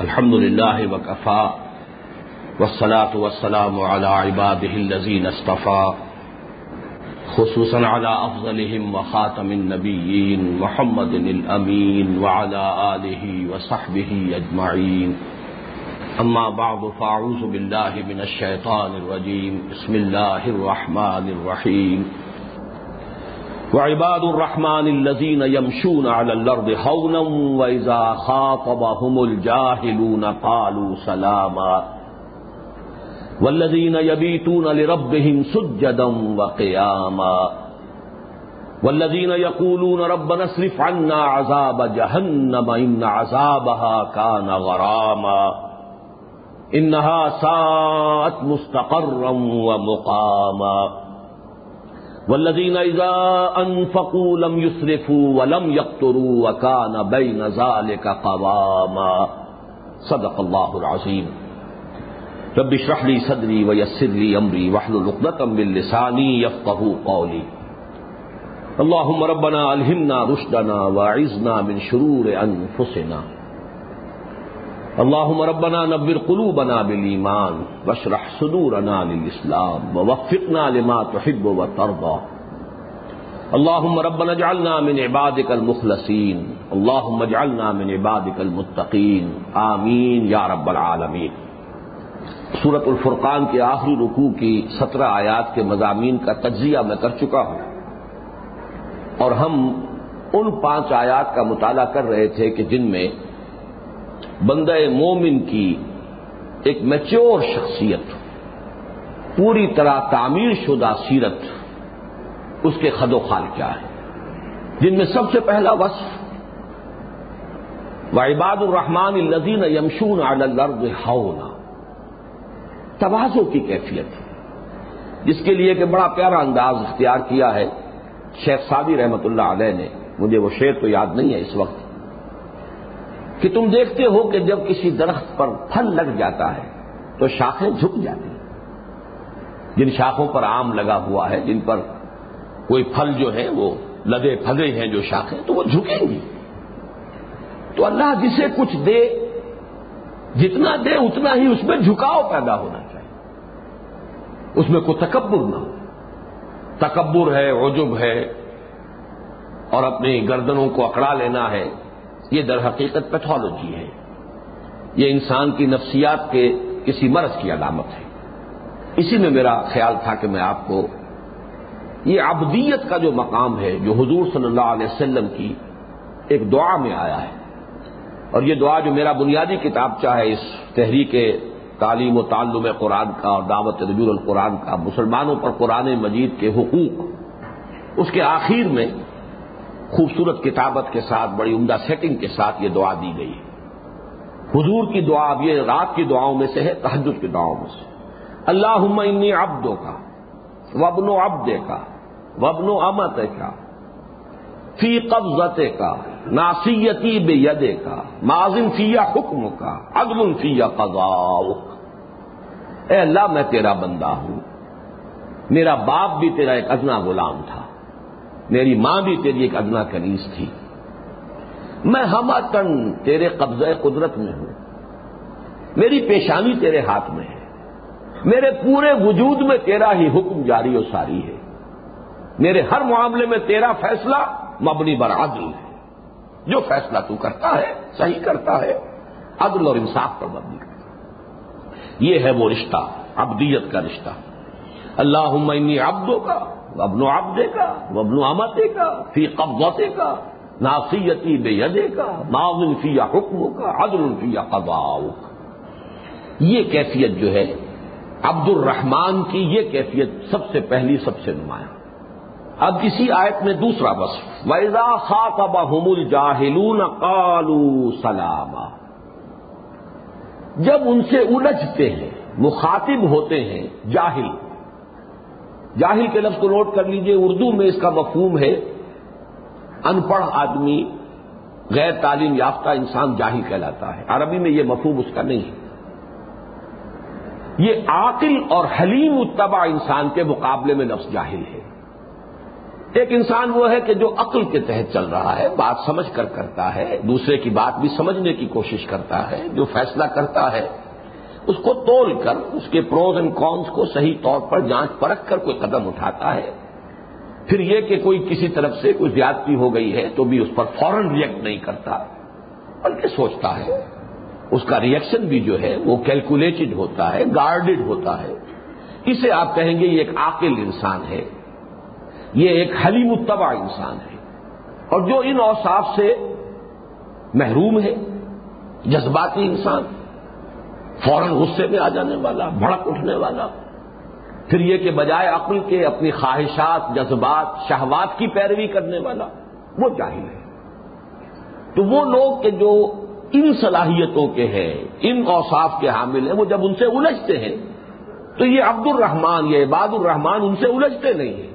الحمد لله وكفى والصلاة والسلام على عباده الذين اصطفى خصوصا على أفضلهم وخاتم النبيين محمد الأمين وعلى آله وصحبه أجمعين أما بعد فأعوذ بالله من الشيطان الرجيم بسم الله الرحمن الرحيم وعباد الرحمن الذين يمشون على الأرض هونا وإذا خاطبهم الجاهلون قالوا سلاما. والذين يبيتون لربهم سجدا وقياما. والذين يقولون ربنا اصرف عنا عذاب جهنم إن عذابها كان غراما. إنها ساءت مستقرا ومقاما. والذين إذا أنفقوا لم يسرفوا ولم يقتروا وكان بين ذلك قواما. صدق الله العظيم رب اشرح لي صدري ويسر لي أمري واحلل عقدة من لساني يفقهوا قولي اللهم ربنا ألهمنا رشدنا وأعذنا من شرور أنفسنا اللهم ربنا نبر قلوبنا بالإيمان واشرح صدورنا للإسلام ووفقنا لما تحب وترضى. اللهم ربنا اجعلنا من عبادك المخلصين اللهم اجعلنا من عبادك المتقين آمین یا رب العالمین. سورت الفرقان کے آخری رکوع کی سترہ آیات کے مضامین کا تجزیہ میں کر چکا ہوں۔ اور ہم ان پانچ آیات کا مطالعہ کر رہے تھے کہ جن میں بندہ مومن کی ایک میچور شخصیت، پوری طرح تعمیر شدہ سیرت، اس کے خد و خال کیا ہے؟ جن میں سب سے پہلا وصف، وعباد الرحمان الزین یمشون الرد ہونا توازوں کی کیفیت۔ جس کے لیے کہ بڑا پیارا انداز اختیار کیا ہے، شیخ سادی رحمت اللہ علیہ نے، مجھے وہ شعر تو یاد نہیں ہے اس وقت کہ تم دیکھتے ہو کہ جب کسی درخت پر پھل لگ جاتا ہے تو شاخیں جھک جاتی ہیں۔ جن شاخوں پر آم لگا ہوا ہے، جن پر کوئی پھل جو ہے، وہ لدے پھلے ہیں جو شاخیں، تو وہ جھکیں گی۔ تو اللہ جسے کچھ دے، جتنا دے اتنا ہی اس میں جھکاؤ پیدا ہونا چاہیے۔ اس میں کوئی تکبر نہ ہو۔ تکبر ہے، عجب ہے، اور اپنی گردنوں کو اکڑا لینا ہے۔ یہ در حقیقت پیتھولوجی ہے۔ یہ انسان کی نفسیات کے کسی مرض کی علامت ہے۔ اسی میں میرا خیال تھا کہ میں آپ کو یہ ابدیت کا جو مقام ہے، جو حضور صلی اللہ علیہ وسلم کی ایک دعا میں آیا ہے۔ اور یہ دعا جو میرا بنیادی کتاب چاہے اس تحریک تعلیم و تعلم قرآن کا اور دعوت رجول القرآن کا، مسلمانوں پر قرآن مجید کے حقوق، اس کے آخر میں خوبصورت کتابت کے ساتھ، بڑی عمدہ سیٹنگ کے ساتھ یہ دعا دی گئی حضور کی دعا اب یہ رات کی دعاؤں میں سے ہے، تحجد کی دعاؤں میں سے۔ اللہ انی ابدوں کا وبن و ابدے کا وبن و امت کا فی قبضت کا ناسیتی بے یدے کا معذم فیا حکم کا عدم فیا قضاء اے اللہ، میں تیرا بندہ ہوں۔ میرا باپ بھی تیرا ایک ادنا غلام تھا۔ میری ماں بھی تیری ایک ادنا کنیز تھی۔ میں ہم تن تیرے قبضہ قدرت میں ہوں۔ میری پیشانی تیرے ہاتھ میں ہے۔ میرے پورے وجود میں تیرا ہی حکم جاری و ساری ہے۔ میرے ہر معاملے میں تیرا فیصلہ مبنی بر عدل ہے۔ جو فیصلہ تو کرتا ہے، صحیح کرتا ہے۔ عدل اور انصاف پر مبنی کرتا ہے۔ یہ ہے وہ رشتہ، ابدیت کا رشتہ۔ اللہ عمنی عبدوں کا وبن عبدے کا وبن و امتے کا فی قبضے کا ناسیتی بے یدے کا معاون فی حکم کا عدل فی قباؤ کا یہ کیفیت جو ہے عبد الرحمان کی یہ کیفیت سب سے پہلی، سب سے نمایاں۔ اب کسی آیت میں دوسرا بس ویزا خاک بحمل جاہلون کالو سلاما۔ جب ان سے الجھتے ہیں، مخاطب ہوتے ہیں جاہل جاہل کے لفظ کو نوٹ کر لیجیے، اردو میں اس کا مفہوم ہے ان پڑھ آدمی، غیر تعلیم یافتہ انسان جاہل کہلاتا ہے۔ عربی میں یہ مفہوم اس کا نہیں ہے۔ یہ عاقل اور حلیم اتبا انسان کے مقابلے میں لفظ جاہل ہے۔ ایک انسان وہ ہے کہ جو عقل کے تحت چل رہا ہے، بات سمجھ کر کرتا ہے، دوسرے کی بات بھی سمجھنے کی کوشش کرتا ہے، جو فیصلہ کرتا ہے اس کو تول کر اس کے پروز اینڈ کونس کو صحیح طور پر جانچ پرکھ کر کوئی قدم اٹھاتا ہے۔ پھر یہ کہ کوئی کسی طرف سے کوئی زیادتی ہو گئی ہے تو بھی اس پر فوراً ریئیکٹ نہیں کرتا، بلکہ سوچتا ہے۔ اس کا ریئیکشن بھی جو ہے وہ کیلکولیٹڈ ہوتا ہے، گارڈڈ ہوتا ہے۔ اسے آپ کہیں گے یہ ایک عاقل انسان ہے، یہ ایک حلی متبع انسان ہے۔ اور جو ان اوصاف سے محروم ہے، جذباتی انسان فوراً غصے میں آ جانے والا، بھڑک اٹھنے والا۔ پھر یہ کہ بجائے عقل کے، اپنی خواہشات، جذبات، شہوات کی پیروی کرنے والا، وہ جاہل ہے۔ تو وہ لوگ کہ جو ان صلاحیتوں کے ہیں، ان اوصاف کے حامل ہیں، وہ جب ان سے الجھتے ہیں، تو یہ عبد الرحمان یہ عباد الرحمان ان سے الجھتے نہیں ہیں۔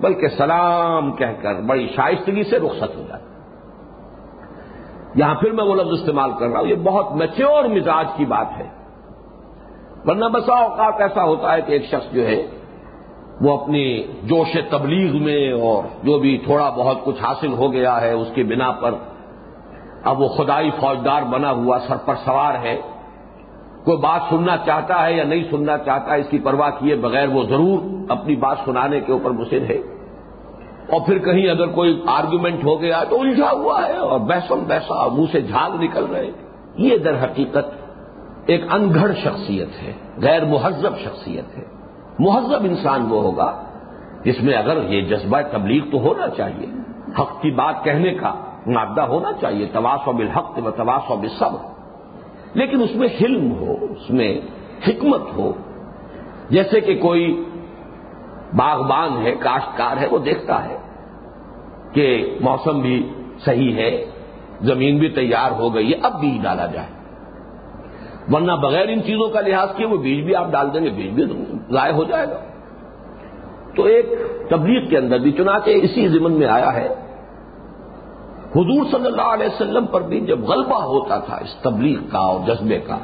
بلکہ سلام کہہ کر، بڑی شائستگی سے رخصت ہو جاتا یہاں پھر میں وہ لفظ استعمال کر رہا ہوں، یہ بہت میچور مزاج کی بات ہے۔ ورنہ بسا اوقات ایسا ہوتا ہے کہ ایک شخص جو ہے، وہ اپنی جوش تبلیغ میں اور جو بھی تھوڑا بہت کچھ حاصل ہو گیا ہے اس کی بنا پر، اب وہ خدائی فوجدار بنا ہوا سر پر سوار ہے۔ کوئی بات سننا چاہتا ہے یا نہیں سننا چاہتا ہے اس کی پرواہ کیے بغیر وہ ضرور اپنی بات سنانے کے اوپر مصر ہے۔ اور پھر کہیں اگر کوئی آرگومنٹ ہو گیا تو الجھا ہوا ہے اور بحثم بحثا منہ سے جھاگ نکل رہے یہ در حقیقت ایک انگھڑ شخصیت ہے، غیر مہذب شخصیت ہے۔ مہذب انسان وہ ہوگا جس میں اگر یہ جذبہ تبلیغ تو ہونا چاہیے، حق کی بات کہنے کا مادہ ہونا چاہیے تواس و بالحق و تواس و بالصبر۔ لیکن اس میں حلم ہو، اس میں حکمت ہو۔ جیسے کہ کوئی باغبان ہے، کاشتکار ہے، وہ دیکھتا ہے کہ موسم بھی صحیح ہے، زمین بھی تیار ہو گئی ہے، اب بیج ڈالا جائے۔ ورنہ بغیر ان چیزوں کا لحاظ کیے وہ بیج بھی آپ ڈال دیں گے، بیج بھی ضائع ہو جائے گا۔ تو ایک تبلیغ کے اندر بھی چنانچہ اسی ضمن میں آیا ہے۔ حضور صلی اللہ علیہ وسلم پر بھی جب غلبہ ہوتا تھا اس تبلیغ کا اور جذبے کا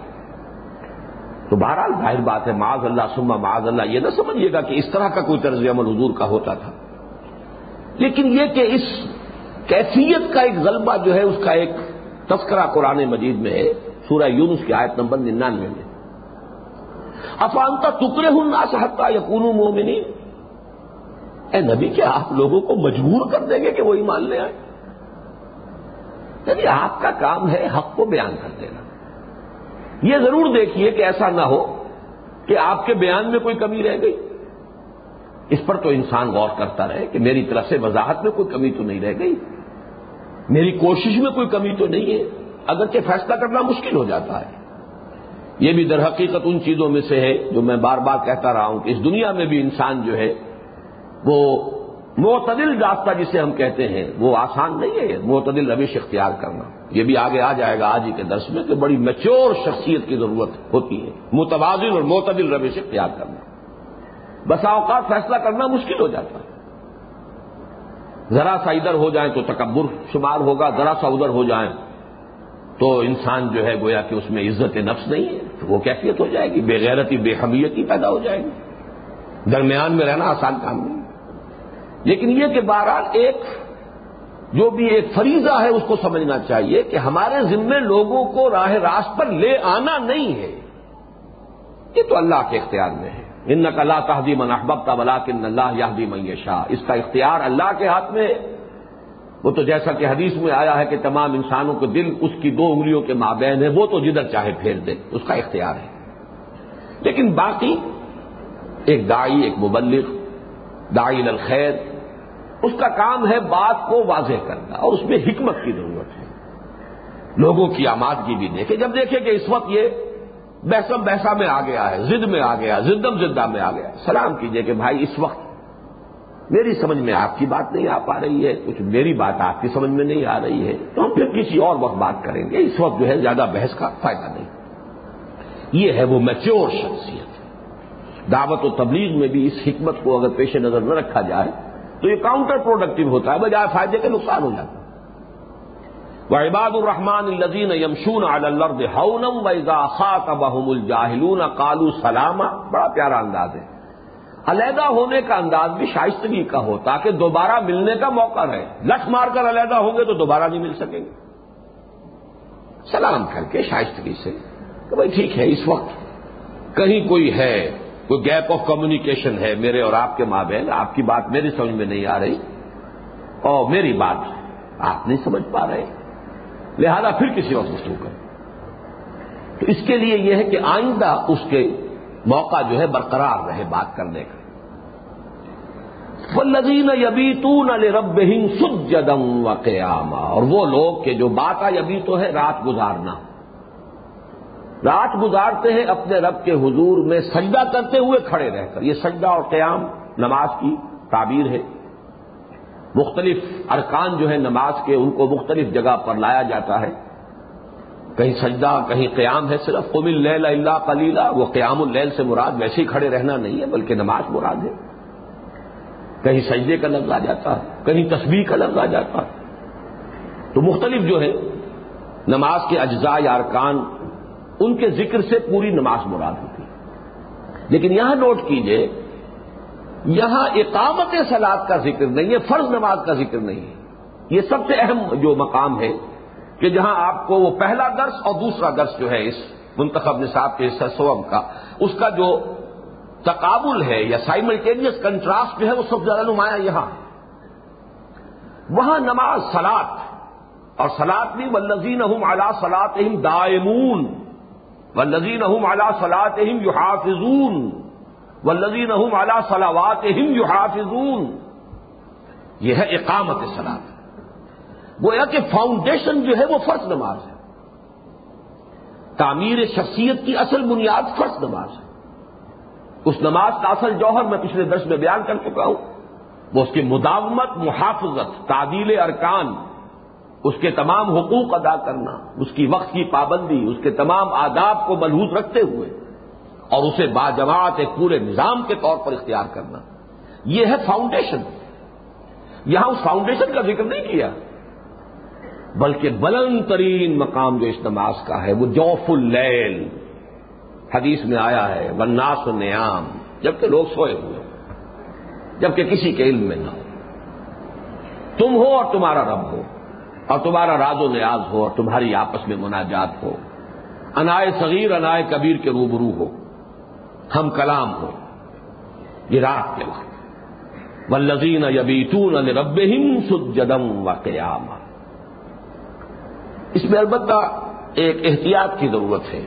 تو بہرحال ظاہر بات ہے، معاذ اللہ سما معاذ اللہ، یہ نہ سمجھیے گا کہ اس طرح کا کوئی طرز عمل حضور کا ہوتا تھا۔ لیکن یہ کہ اس کیفیت کا ایک غلبہ جو ہے، اس کا ایک تذکرہ قرآن مجید میں ہے، سورہ یونس کی آیت نمبر ننانوے میں۔ افانتا ٹکڑے ہوں نہ سہتا یا مومنی اے نبی، کیا آپ لوگوں کو مجبور کر دیں گے کہ وہ ایمان لے آئے یعنی آپ کا کام ہے حق کو بیان کر دینا۔ یہ ضرور دیکھیے کہ ایسا نہ ہو کہ آپ کے بیان میں کوئی کمی رہ گئی۔ اس پر تو انسان غور کرتا رہے کہ میری طرف سے وضاحت میں کوئی کمی تو نہیں رہ گئی۔ میری کوشش میں کوئی کمی تو نہیں ہے۔ اگرچہ فیصلہ کرنا مشکل ہو جاتا ہے۔ یہ بھی در حقیقت ان چیزوں میں سے ہے جو میں بار بار کہتا رہا ہوں کہ اس دنیا میں بھی انسان جو ہے وہ معتدل راستہ جسے ہم کہتے ہیں، وہ آسان نہیں ہے، معتدل روش اختیار کرنا۔ یہ بھی آگے آ جائے گا آج ہی کے درس میں کہ بڑی میچور شخصیت کی ضرورت ہوتی ہے، متوازن اور معتدل روش اختیار کرنا۔ بسا اوقات فیصلہ کرنا مشکل ہو جاتا ہے۔ ذرا سا ادھر ہو جائیں تو تکبر شمار ہوگا، ذرا سا ادھر ہو جائیں تو انسان جو ہے گویا کہ اس میں عزت نفس نہیں ہے، تو وہ کیفیت ہو جائے گی، بے غیرتی، بے حمیتی پیدا ہو جائے گی۔ درمیان میں رہنا آسان کام نہیں۔ لیکن یہ کہ بہرحال ایک جو بھی ایک فریضہ ہے اس کو سمجھنا چاہیے کہ ہمارے ذمے لوگوں کو راہ راست پر لے آنا نہیں ہے۔ یہ تو اللہ کے اختیار میں ہے۔ ان نقل تحدی من احباب کا بلا کن اللہ یادی شاہ اس کا اختیار اللہ کے ہاتھ میں ہے۔ وہ تو جیسا کہ حدیث میں آیا ہے کہ تمام انسانوں کے دل اس کی دو انگلیوں کے مابین ہے وہ تو جدھر چاہے پھیر دے۔ اس کا اختیار ہے۔ لیکن باقی ایک دائی ایک مبلغ دائی الخیر اس کا کام ہے بات کو واضح کرنا اور اس میں حکمت کی ضرورت ہے۔ لوگوں کی آمادگی بھی دیکھے جب دیکھے کہ اس وقت یہ بحثم بحثا میں آ گیا ہے زد میں آ گیا زدم زدہ میں آ گیا سلام کیجیے کہ بھائی اس وقت میری سمجھ میں آپ کی بات نہیں آ پا رہی ہے، کچھ میری بات آپ کی سمجھ میں نہیں آ رہی ہے۔ تو ہم پھر کسی اور وقت بات کریں گے۔ اس وقت جو ہے زیادہ بحث کا فائدہ نہیں۔ یہ ہے وہ میچور شخصیت۔ دعوت و تبلیغ میں بھی اس حکمت کو اگر پیش نظر نہ رکھا جائے تو یہ کاؤنٹر پروڈکٹیو ہوتا ہے، بجائے فائدے کے نقصان ہو جاتا ہے۔ وہ عباد الرحمان الزین یمشون الرد ہونم و خا بحم الجاہلون کالو سلامہ بڑا پیارا انداز ہے۔ علیحدہ ہونے کا انداز بھی شائستگی کا ہو، تاکہ دوبارہ ملنے کا موقع رہے۔ لٹ مار کر علیحدہ ہوں گے تو دوبارہ نہیں مل سکیں گے۔ سلام کر کے شائستگی سے کہ بھائی ٹھیک ہے، اس وقت کہیں کوئی ہے کوئی گیپ آف کمیونیکیشن ہے میرے اور آپ کے ماں بہن آپ کی بات میری سمجھ میں نہیں آ رہی۔ اور میری بات آپ نہیں سمجھ پا رہے۔ لہذا پھر کسی وقت گفتگو کریں تو اس کے لیے یہ ہے کہ آئندہ اس کے موقع جو ہے برقرار رہے بات کرنے کا۔ لذین یبی تون رب ہند جدم و اور وہ لوگ کہ جو بات یبی تو ہے، رات گزارنا۔ رات گزارتے ہیں اپنے رب کے حضور میں سجدہ کرتے ہوئے کھڑے رہ کر۔ یہ سجدہ اور قیام نماز کی تعبیر ہے۔ مختلف ارکان جو ہے نماز کے، ان کو مختلف جگہ پر لایا جاتا ہے۔ کہیں سجدہ، کہیں قیام ہے، صرف قم اللیل اللہ کلیلہ وہ قیام اللیل سے مراد ویسے ہی کھڑے رہنا نہیں ہے، بلکہ نماز مراد ہے۔ کہیں سجدے کا لفظ آ جاتا ہے، کہیں تصویر کا لفظ آ جاتا ہے۔ تو مختلف جو ہے نماز کے اجزاء یا ارکان ان کے ذکر سے پوری نماز مراد ہوتی ہے۔ لیکن یہاں نوٹ کیجیے، یہاں اقامت سلاد کا ذکر نہیں ہے، فرض نماز کا ذکر نہیں ہے۔ یہ سب سے اہم جو مقام ہے کہ جہاں آپ کو وہ پہلا درس اور دوسرا درس جو ہے اس منتخب نصاب کے حصہ سوم کا، اس کا جو تقابل ہے یا سائملٹینیس کنٹراسٹ جو ہے وہ سب زیادہ نمایاں یہاں وہاں نماز سلاد اور سلاد بھی ولزین اہم اعلی سلاد اہم دائمون۔ ولزین اہم اعلی سلاد اہم یحافظون ولزین اہم اعلی یحافظون. یہ ہے اقامت سلاد گویا کہ فاؤنڈیشن جو ہے وہ فرض نماز ہے. تعمیر شخصیت کی اصل بنیاد فرض نماز ہے. اس نماز کا اصل جوہر میں پچھلے درس میں بیان کر چکا ہوں. وہ اس کی مداومت، محافظت، تعدیل ارکان اس کے تمام حقوق ادا کرنا، اس کی وقت کی پابندی، اس کے تمام آداب کو ملحوظ رکھتے ہوئے، اور اسے باجماعت ایک پورے نظام کے طور پر اختیار کرنا۔ یہ ہے فاؤنڈیشن یہاں اس فاؤنڈیشن کا ذکر نہیں کیا، بلکہ بلند ترین مقام جو اس نماز کا ہے، وہ جوف اللیل۔ حدیث میں آیا ہے وناس و نیام۔ جبکہ لوگ سوئے ہوئے جبکہ کسی کے علم میں نہ ہو تم ہو اور تمہارا رب ہو۔ اور تمہارا راز و نیاز ہو اور تمہاری آپس میں مناجات ہو۔ انائے صغیر، انائے کبیر کے روبرو ہو۔ ہم کلام ہو۔ یہ رات کے وقت۔ ولزین یبیتون رب ہند جدم و قیام اس میں البتہ ایک احتیاط کی ضرورت ہے۔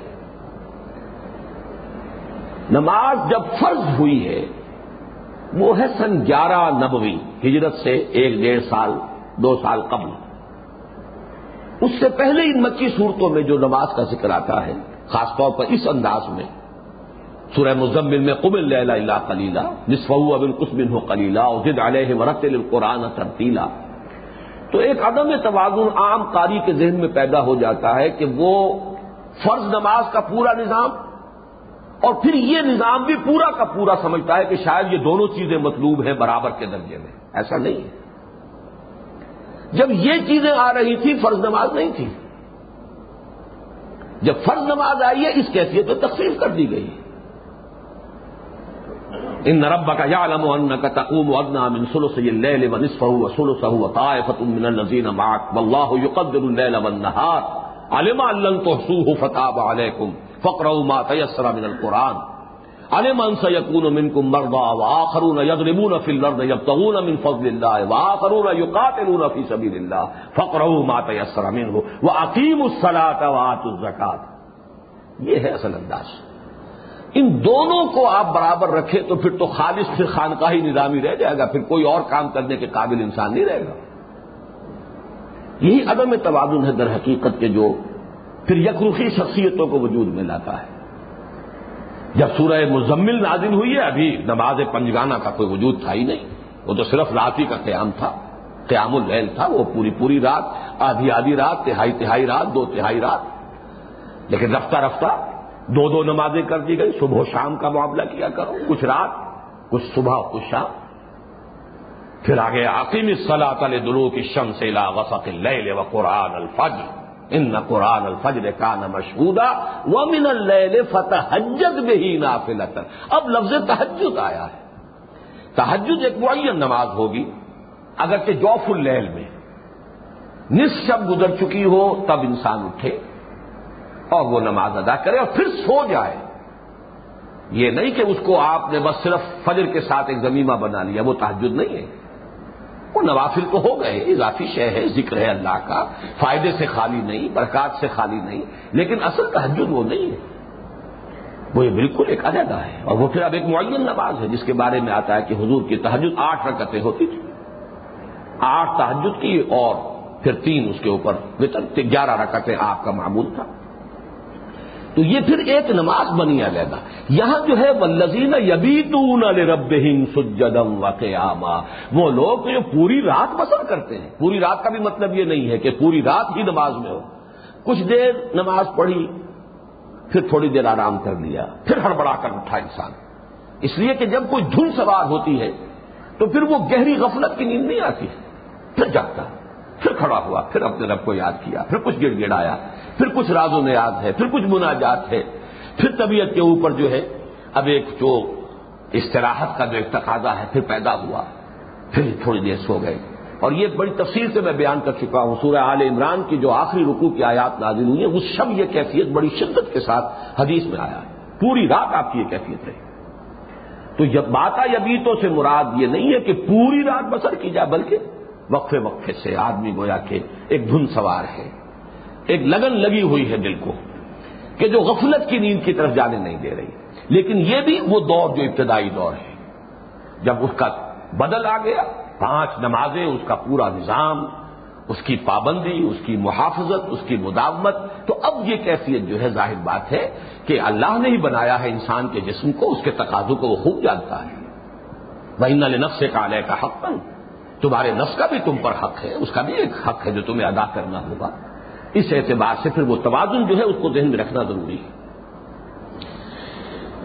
نماز جب فرض ہوئی ہے، وہ ہے سن گیارہ نبوی، ہجرت سے ایک ڈیڑھ سال، دو سال قبل۔ اس سے پہلے ان مکی صورتوں میں جو نماز کا ذکر آتا ہے، خاص طور پر اس انداز میں، سورہ مزمل میں قبل اللہ کلیلہ نصف ابن قسمن ہو کلیلہ اور جد علیہ ورت القرآن ترتیلا۔ تو ایک عدم توازن عام قاری کے ذہن میں پیدا ہو جاتا ہے کہ وہ فرض نماز کا پورا نظام اور پھر یہ نظام بھی پورا کا پورا سمجھتا ہے کہ شاید یہ دونوں چیزیں مطلوب ہیں برابر کے درجے میں۔ ایسا نہیں ہے۔ جب یہ چیزیں آ رہی تھی، فرض نماز نہیں تھی۔ جب فرض نماز آئی ہے، اس کیفیت تو تقسیم کر دی گئی ان نرب کا یا علم ان کا تقوم ادنا من سلو سے لے و نصف و سلو سہو طائفت من النزین ماک واللہ یقدر اللیل والنہار۔ علم ان تحسوه فتاب علیکم فقروا ما تيسر من القرآن۔ علم ان سيكون منكم مرضى واخرون يضربون في الارض يبتغون من فضل الله واخرون يقاتلون في سبيل الله فقروا ما تيسر منه واقيموا الصلاه واتوا الزكاه یہ ہے اصل انداز ان دونوں کو آپ برابر رکھیں تو پھر تو خالص پھر خانقاہی نظامی رہ جائے گا، پھر کوئی اور کام کرنے کے قابل انسان نہیں رہے گا۔ یہی عدم توازن ہے در حقیقت کے جو پھر یکروخی شخصیتوں کو وجود میں لاتا ہے۔ جب سورہ مزمل نازل ہوئی ہے، ابھی نماز پنجگانہ کا کوئی وجود تھا ہی نہیں۔ وہ تو صرف رات ہی کا قیام تھا۔ قیام اللیل تھا، وہ پوری پوری رات، آدھی آدھی رات، تہائی تہائی رات، دو تہائی رات۔ لیکن رفتہ رفتہ دو دو نمازیں کر دی گئی۔ صبح و شام کا معاملہ کیا کرو۔ کچھ رات، کچھ صبح، کچھ شام۔ پھر آگے عقیم صلاح تعلی دلو کی شم سے لا وسط لے و قرآن الفجر۔ ان نہ قرآن الفجر کا نہ مشہورہ وہ من اللیل فتح میں ہی اب لفظ تحجد آیا ہے۔ تحجد ایک معین نماز ہوگی۔ اگرچہ جوف اللیل میں نصف شب گزر چکی ہو، تب انسان اٹھے اور وہ نماز ادا کرے اور پھر سو جائے۔ یہ نہیں کہ اس کو آپ نے بس صرف فجر کے ساتھ ایک زمینہ بنا لیا، وہ تحجد نہیں ہے۔ وہ نوافل تو ہو گئے، اضافی شے ہے، ذکر ہے اللہ کا، فائدے سے خالی نہیں، برکات سے خالی نہیں، لیکن اصل تحجد وہ نہیں ہے۔ وہ یہ بالکل ایک علیحدہ ہے۔ اور وہ پھر اب ایک معین نماز ہے، جس کے بارے میں آتا ہے کہ حضور کی تحجد آٹھ رکتیں ہوتی تھی آٹھ تحجد کی اور پھر تین اس کے اوپر گیارہ رکعتیں آپ کا معمول تھا۔ تو یہ پھر ایک نماز بنی علیحدہ۔ یہاں جو ہے ولزین یبی رب سجدم و قیاما وہ لوگ جو پوری رات بسر کرتے ہیں۔ پوری رات کا بھی مطلب یہ نہیں ہے کہ پوری رات ہی نماز میں ہو۔ کچھ دیر نماز پڑھی، پھر تھوڑی دیر آرام کر لیا۔ پھر ہڑبڑا کر اٹھا انسان۔ اس لیے کہ جب کوئی دھن سوار ہوتی ہے، تو پھر وہ گہری غفلت کی نیند نہیں آتی۔ پھر جاگتا۔ پھر کھڑا ہوا، پھر اپنے رب کو یاد کیا، پھر کچھ گڑ گڑایا، پھر کچھ راز و نیاز ہے، پھر کچھ مناجات ہے، پھر طبیعت کے اوپر جو ہے، اب ایک جو استراحت کا جو ایک تقاضا ہے، پھر پیدا ہوا، پھر تھوڑی دیر سو گئے۔ اور یہ بڑی تفصیل سے میں بیان کر چکا ہوں، سورہ آل عمران کی جو آخری رکوع کی آیات نازل ہوئی ہے اس شب یہ کیفیت بڑی شدت کے ساتھ حدیث میں آیا ہے۔ پوری رات آپ کی یہ کیفیت رہی۔ تو جب باتا یبیتوں سے مراد یہ نہیں ہے کہ پوری رات بسر کی جائے، بلکہ وقفے وقفے سے آدمی گویا کہ ایک دھن سوار ہے، ایک لگن لگی ہوئی ہے دل کو کہ جو غفلت کی نیند کی طرف جانے نہیں دے رہی۔ لیکن یہ بھی وہ دور جو ابتدائی دور ہے۔ جب اس کا بدل آ گیا، پانچ نمازیں، اس کا پورا نظام، اس کی پابندی، اس کی محافظت، اس کی مداومت، تو اب یہ کیفیت جو ہے ظاہر بات ہے کہ اللہ نے ہی بنایا ہے انسان کے جسم کو، اس کے تقاضوں کو وہ خوب جانتا ہے۔ وہ نل نفس کالے کا حق بن تمہارے نفس کا بھی تم پر حق ہے، اس کا بھی ایک حق ہے جو تمہیں ادا کرنا ہوگا۔ اس اعتبار سے پھر وہ توازن جو ہے اس کو ذہن میں رکھنا ضروری ہے۔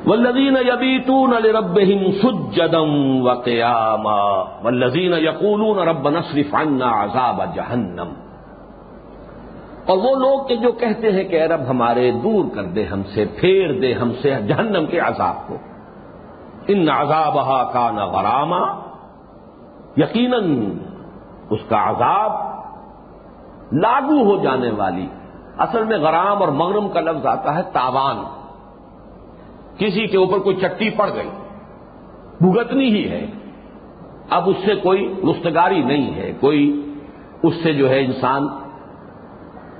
ولزین یبیتون لربہم سجدم و قیاما والذین یقولون رب نصرف عنا عذاب جہنم اور وہ لوگ کہ جو کہتے ہیں کہ اے رب ہمارے دور کر دے ہم سے، پھیر دے ہم سے جہنم کے عذاب کو۔ ان عذابہ کا نہ غراما۔ یقیناً اس کا عذاب لاگو ہو جانے والی، اصل میں غرام اور مغرم کا لفظ آتا ہے تاوان۔ کسی کے اوپر کوئی چٹی پڑ گئی، بھگتنی ہی ہے۔ اب اس سے کوئی رستگاری نہیں ہے، کوئی اس سے جو ہے انسان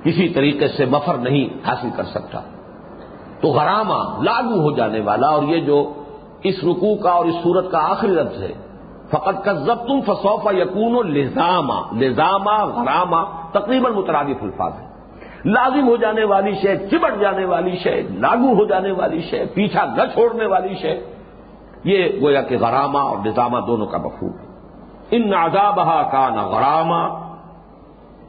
کسی طریقے سے مفر نہیں حاصل کر سکتا۔ تو غرامہ لاگو ہو جانے والا اور یہ جو اس رکوع کا اور اس صورت کا آخری لفظ ہے فقط کا ضبط تم فسوفا یقون و لزامہ لزامہ غرامہ تقریباً مترادف الفاظ ہے لازم ہو جانے والی شے، چمٹ جانے والی شے، لاگو ہو جانے والی شے، پیچھا نہ چھوڑنے والی شے، یہ گویا کہ غرامہ اور نظامہ دونوں کا ہے۔ ان نازابہ کا نہ غرامہ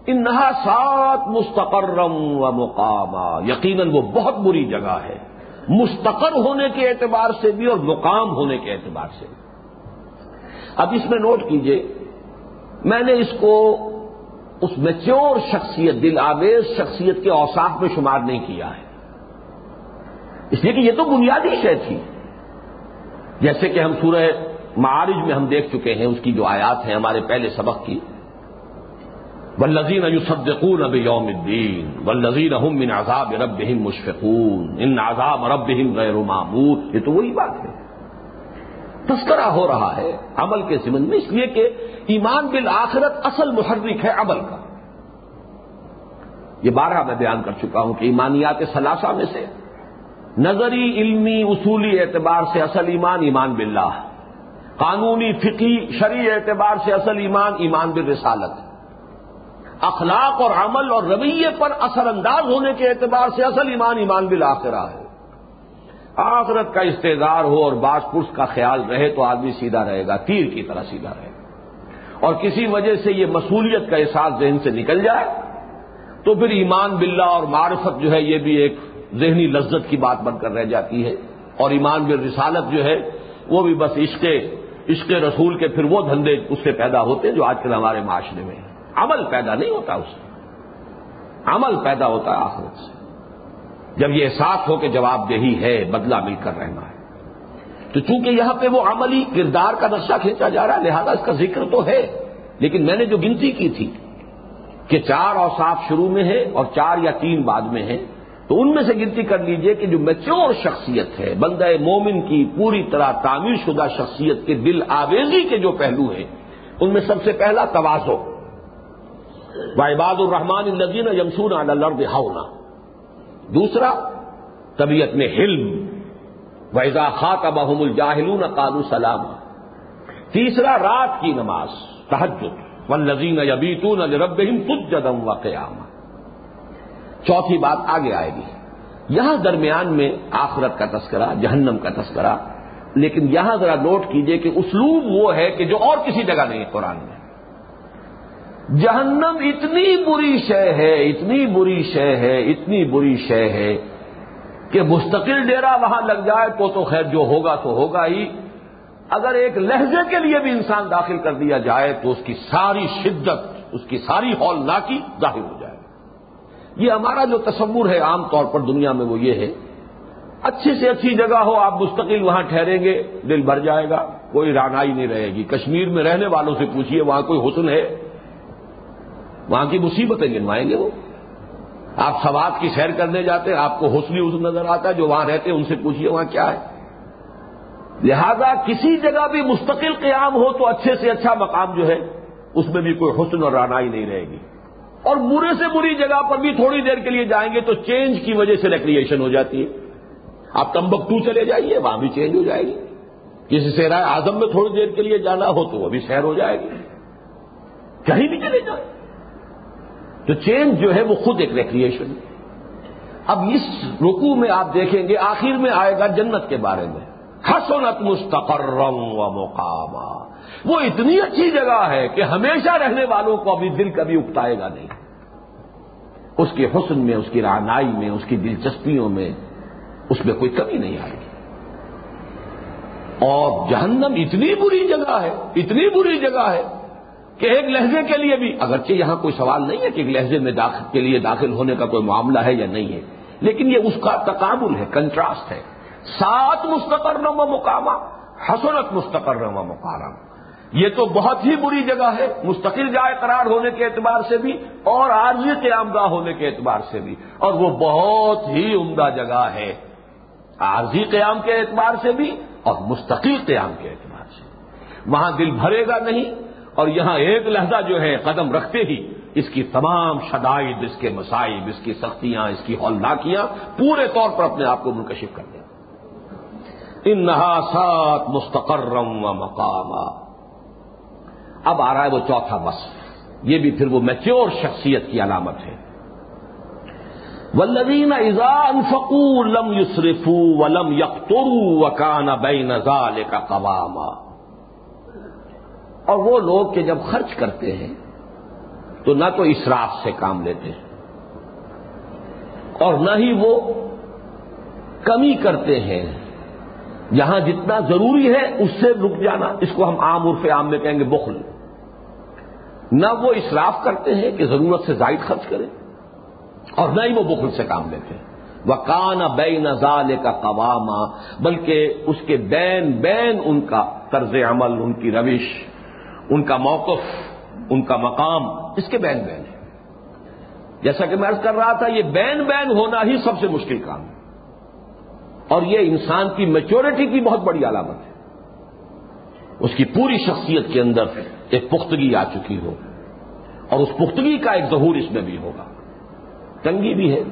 ان نہا سات مستقرم و مقامہ یقیناً وہ بہت بری جگہ ہے۔ مستقر ہونے کے اعتبار سے بھی اور مقام ہونے کے اعتبار سے بھی۔ اب اس میں نوٹ کیجیے، میں نے اس کو اس میچور شخصیت، دل آویز شخصیت کے اوساف میں شمار نہیں کیا ہے۔ اس لیے کہ یہ تو بنیادی شے تھی۔ جیسے کہ ہم سورہ معارج میں ہم دیکھ چکے ہیں، اس کی جو آیات ہیں ہمارے پہلے سبق کی۔ ولزین یوسدقون اب یوم الدین ولزین من عذاب رب مشفقون ان عذاب رب غیر معمور یہ تو وہی بات ہے۔ تذکرہ ہو رہا ہے عمل کے سمن میں، اس لیے کہ ایمان بالآخرت اصل محرک ہے عمل کا۔ یہ بارہ میں بیان کر چکا ہوں کہ ایمانیات ثلاثہ میں سے نظری، علمی، اصولی اعتبار سے اصل ایمان ایمان باللہ قانونی فقی شرعی اعتبار سے اصل ایمان ایمان بالرسالت اخلاق اور عمل اور رویے پر اثر انداز ہونے کے اعتبار سے اصل ایمان ایمان بالآخرہ ہے۔ آخرت کا استعدار ہو اور باس پرس کا خیال رہے تو آدمی سیدھا رہے گا، تیر کی طرح سیدھا رہے گا۔ اور کسی وجہ سے یہ مصولیت کا احساس ذہن سے نکل جائے تو پھر ایمان باللہ اور معرفت جو ہے یہ بھی ایک ذہنی لذت کی بات بن کر رہ جاتی ہے۔ اور ایمان بال رسالت جو ہے وہ بھی بس عشق عشق رسول کے پھر وہ دھندے اس سے پیدا ہوتے ہیں جو آج کل ہمارے معاشرے میں ہیں۔ عمل پیدا نہیں ہوتا اس سے۔ عمل پیدا ہوتا ہے آخرت سے۔ جب یہ احساس ہو کہ جواب دہی ہے، بدلہ مل کر رہنا ہے۔ تو چونکہ یہاں پہ وہ عملی کردار کا نقشہ کھینچا جا رہا ہے، لہذا اس کا ذکر تو ہے۔ لیکن میں نے جو گنتی کی تھی کہ چار اور صاف شروع میں ہے اور چار یا تین بعد میں ہے تو ان میں سے گنتی کر لیجیے کہ جو میچور شخصیت ہے، بندہ مومن کی پوری طرح تعمیر شدہ شخصیت کے دل آویزی کے جو پہلو ہیں، ان میں سب سے پہلا توازو۔ وائباد الرحمان النزین یمسون الرد ہاؤنا دوسرا، طبیعت میں حلم ویزا خاک بحم الجاہلون قالو سلام۔ تیسرا، رات کی نماز تحجد و نظین یبیتون رب تجدم و قیام چوتھی بات آگے آئے گی۔ یہاں درمیان میں آخرت کا تذکرہ، جہنم کا تذکرہ، لیکن یہاں ذرا نوٹ کیجیے کہ اسلوب وہ ہے کہ جو اور کسی جگہ نہیں ہے قرآن میں۔ جہنم اتنی بری شے ہے، اتنی بری شے ہے، اتنی بری شے ہے کہ مستقل ڈیرا وہاں لگ جائے تو تو خیر جو ہوگا تو ہوگا ہی۔ اگر ایک لہجے کے لیے بھی انسان داخل کر دیا جائے تو اس کی ساری شدت، اس کی ساری ہال ناکی ظاہر ہو جائے۔ یہ ہمارا جو تصور ہے عام طور پر دنیا میں وہ یہ ہے۔ اچھی سے اچھی جگہ ہو، آپ مستقل وہاں ٹھہریں گے، دل بھر جائے گا، کوئی رانائی نہیں رہے گی۔ کشمیر میں رہنے والوں سے پوچھیے وہاں کوئی حسن ہے؟ وہاں کی مصیبتیں گنوائیں گے وہ۔ آپ سوات کی سیر کرنے جاتے ہیں، آپ کو حسنی حسن نظر آتا ہے، جو وہاں رہتے ہیں ان سے پوچھیے وہاں کیا ہے۔ لہذا کسی جگہ بھی مستقل قیام ہو تو اچھے سے اچھا مقام جو ہے، اس میں بھی کوئی حسن اور رانائی نہیں رہے گی۔ اور برے سے بری جگہ پر بھی تھوڑی دیر کے لیے جائیں گے تو چینج کی وجہ سے ریکریشن ہو جاتی ہے۔ آپ تمبک ٹو چلے جائیے، وہاں بھی چینج ہو جائے گی۔ کسی سے رائے آزم میں تھوڑی دیر کے لیے جانا ہو تو وہ بھی سیر ہو جائے گی۔ کہیں بھی چلے جائیں۔ تو چینج جو ہے وہ خود ایک ریکریشن اب اس رکو میں آپ دیکھیں گے، آخر میں آئے گا جنت کے بارے میں۔ حسنت مستقرم و مقام وہ اتنی اچھی جگہ ہے کہ ہمیشہ رہنے والوں کو ابھی دل کبھی اکتائے گا نہیں۔ اس کے حسن میں، اس کی رانائی میں، اس کی دلچسپیوں میں اس میں کوئی کمی نہیں آئے گی۔ اور جہنم اتنی بری جگہ ہے، اتنی بری جگہ ہے کہ ایک لہجے کے لیے بھی۔ اگرچہ یہاں کوئی سوال نہیں ہے کہ ایک لہجے میں داخل کے لیے داخل ہونے کا کوئی معاملہ ہے یا نہیں ہے، لیکن یہ اس کا تقابل ہے کنٹراسٹ ہے۔ سات مستقر و مقامہ، حسنت مستقر و مقام یہ تو بہت ہی بری جگہ ہے، مستقل جائے قرار ہونے کے اعتبار سے بھی اور عارضی قیام گاہ ہونے کے اعتبار سے بھی۔ اور وہ بہت ہی عمدہ جگہ ہے، عارضی قیام کے اعتبار سے بھی اور مستقل قیام کے اعتبار سے۔ وہاں دل بھرے گا نہیں اور یہاں ایک لہجہ جو ہے قدم رکھتے ہی اس کی تمام شدائد، اس کے مسائب اس کی سختیاں، اس کی ہولناکیاں پورے طور پر اپنے آپ کو منکشف کر دیں۔ ان نحاسات مستقرم و مقام اب آ رہا ہے وہ چوتھا بس یہ بھی پھر وہ میچور شخصیت کی علامت ہے۔ ولدین ایزان فکو لم یوسرفو ولم یکترو وکان بے نزال کا قوام اور وہ لوگ کہ جب خرچ کرتے ہیں تو نہ تو اسراف سے کام لیتے ہیں اور نہ ہی وہ کمی کرتے ہیں یہاں جتنا ضروری ہے اس سے رک جانا اس کو ہم عام عرف عام میں کہیں گے بخل نہ وہ اسراف کرتے ہیں کہ ضرورت سے زائد خرچ کریں اور نہ ہی وہ بخل سے کام لیتے ہیں وہ بے نزال کا قوامہ بلکہ اس کے بین بین ان کا طرز عمل، ان کی روش ان کا موقف، ان کا مقام اس کے بین بین ہے۔ جیسا کہ میں عرض کر رہا تھا، یہ بین بین ہونا ہی سب سے مشکل کام ہے۔ اور یہ انسان کی میچورٹی کی بہت بڑی علامت ہے۔ اس کی پوری شخصیت کے اندر ایک پختگی آ چکی ہو۔ اور اس پختگی کا ایک ظہور اس میں بھی ہوگا۔ تنگی بھی ہے۔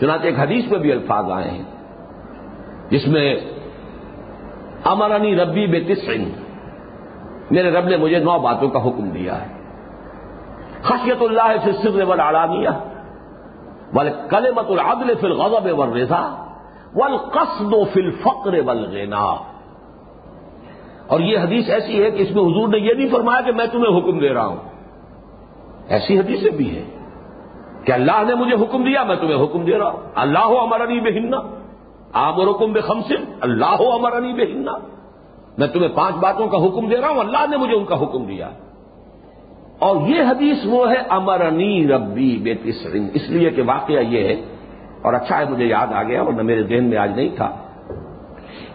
چنانچہ ایک حدیث میں بھی الفاظ آئے ہیں۔ جس میں امرانی ربی بے تسن میرے رب نے مجھے نو باتوں کا حکم دیا ہے۔ خشیت اللہ سے سر و آڑانیہ بل کلمت العدل فی الغضب والرضا۔ والقصد فی الفقر والغنا اور یہ حدیث ایسی ہے کہ اس میں حضور نے یہ نہیں فرمایا کہ میں تمہیں حکم دے رہا ہوں۔ ایسی حدیثیں بھی ہیں کہ اللہ نے مجھے حکم دیا، میں تمہیں حکم دے رہا ہوں۔ اللہ ہو ہمارا نہیں بے ہننا آپ اور حکم بے خمسن اللہ ہو ہمارا نہیں بے ہننا میں تمہیں پانچ باتوں کا حکم دے رہا ہوں، اللہ نے مجھے ان کا حکم دیا۔ اور یہ حدیث وہ ہے، امرنی ربی بے تسرین اس لیے کہ واقعہ یہ ہے، اور اچھا ہے، مجھے یاد آ گیا اور نہ میرے ذہن میں آج نہیں تھا۔